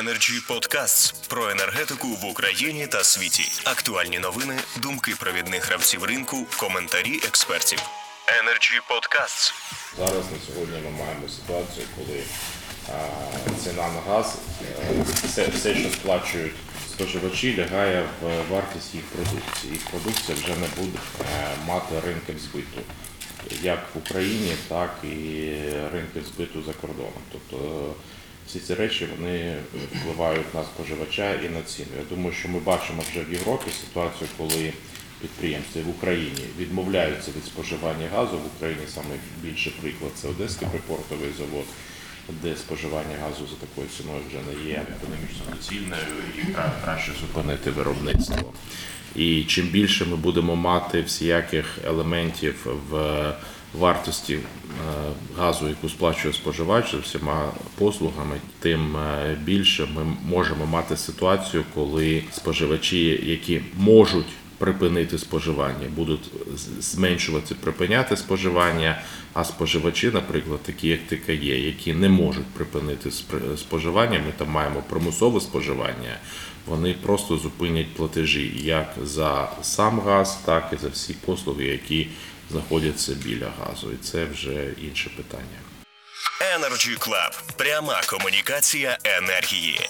Energy Podcasts про енергетику в Україні та світі. Актуальні новини, думки провідних гравців ринку, коментарі експертів. Energy Podcasts. Зараз на сьогодні ми маємо ситуацію, коли а, ціна на газ, е, все, все, що сплачують споживачі, лягає в вартість їх продукції. Їх продукція вже не буде е, мати ринків збиту, як в Україні, так і ринків збиту за кордоном. Тобто всі ці речі вони впливають на споживача і на ціну. Я думаю, що ми бачимо вже в Європі ситуацію, коли підприємства і в Україні відмовляються від споживання газу. В Україні саме більший приклад це Одеський припортовий завод, де споживання газу за такою ціною вже не є економічно доцільною і краще зупинити виробництво. І чим більше ми будемо мати всяких елементів в вартості е, газу, яку сплачує споживач за всіма послугами, тим е, більше ми можемо мати ситуацію, коли споживачі, які можуть припинити споживання, будуть зменшувати, припиняти споживання, а споживачі, наприклад, такі як ТКЄ, які не можуть припинити споживання, ми там маємо примусове споживання, вони просто зупинять платежі як за сам газ, так і за всі послуги, які знаходяться біля газу. І це вже інше питання. Energy Club. Пряма комунікація енергії.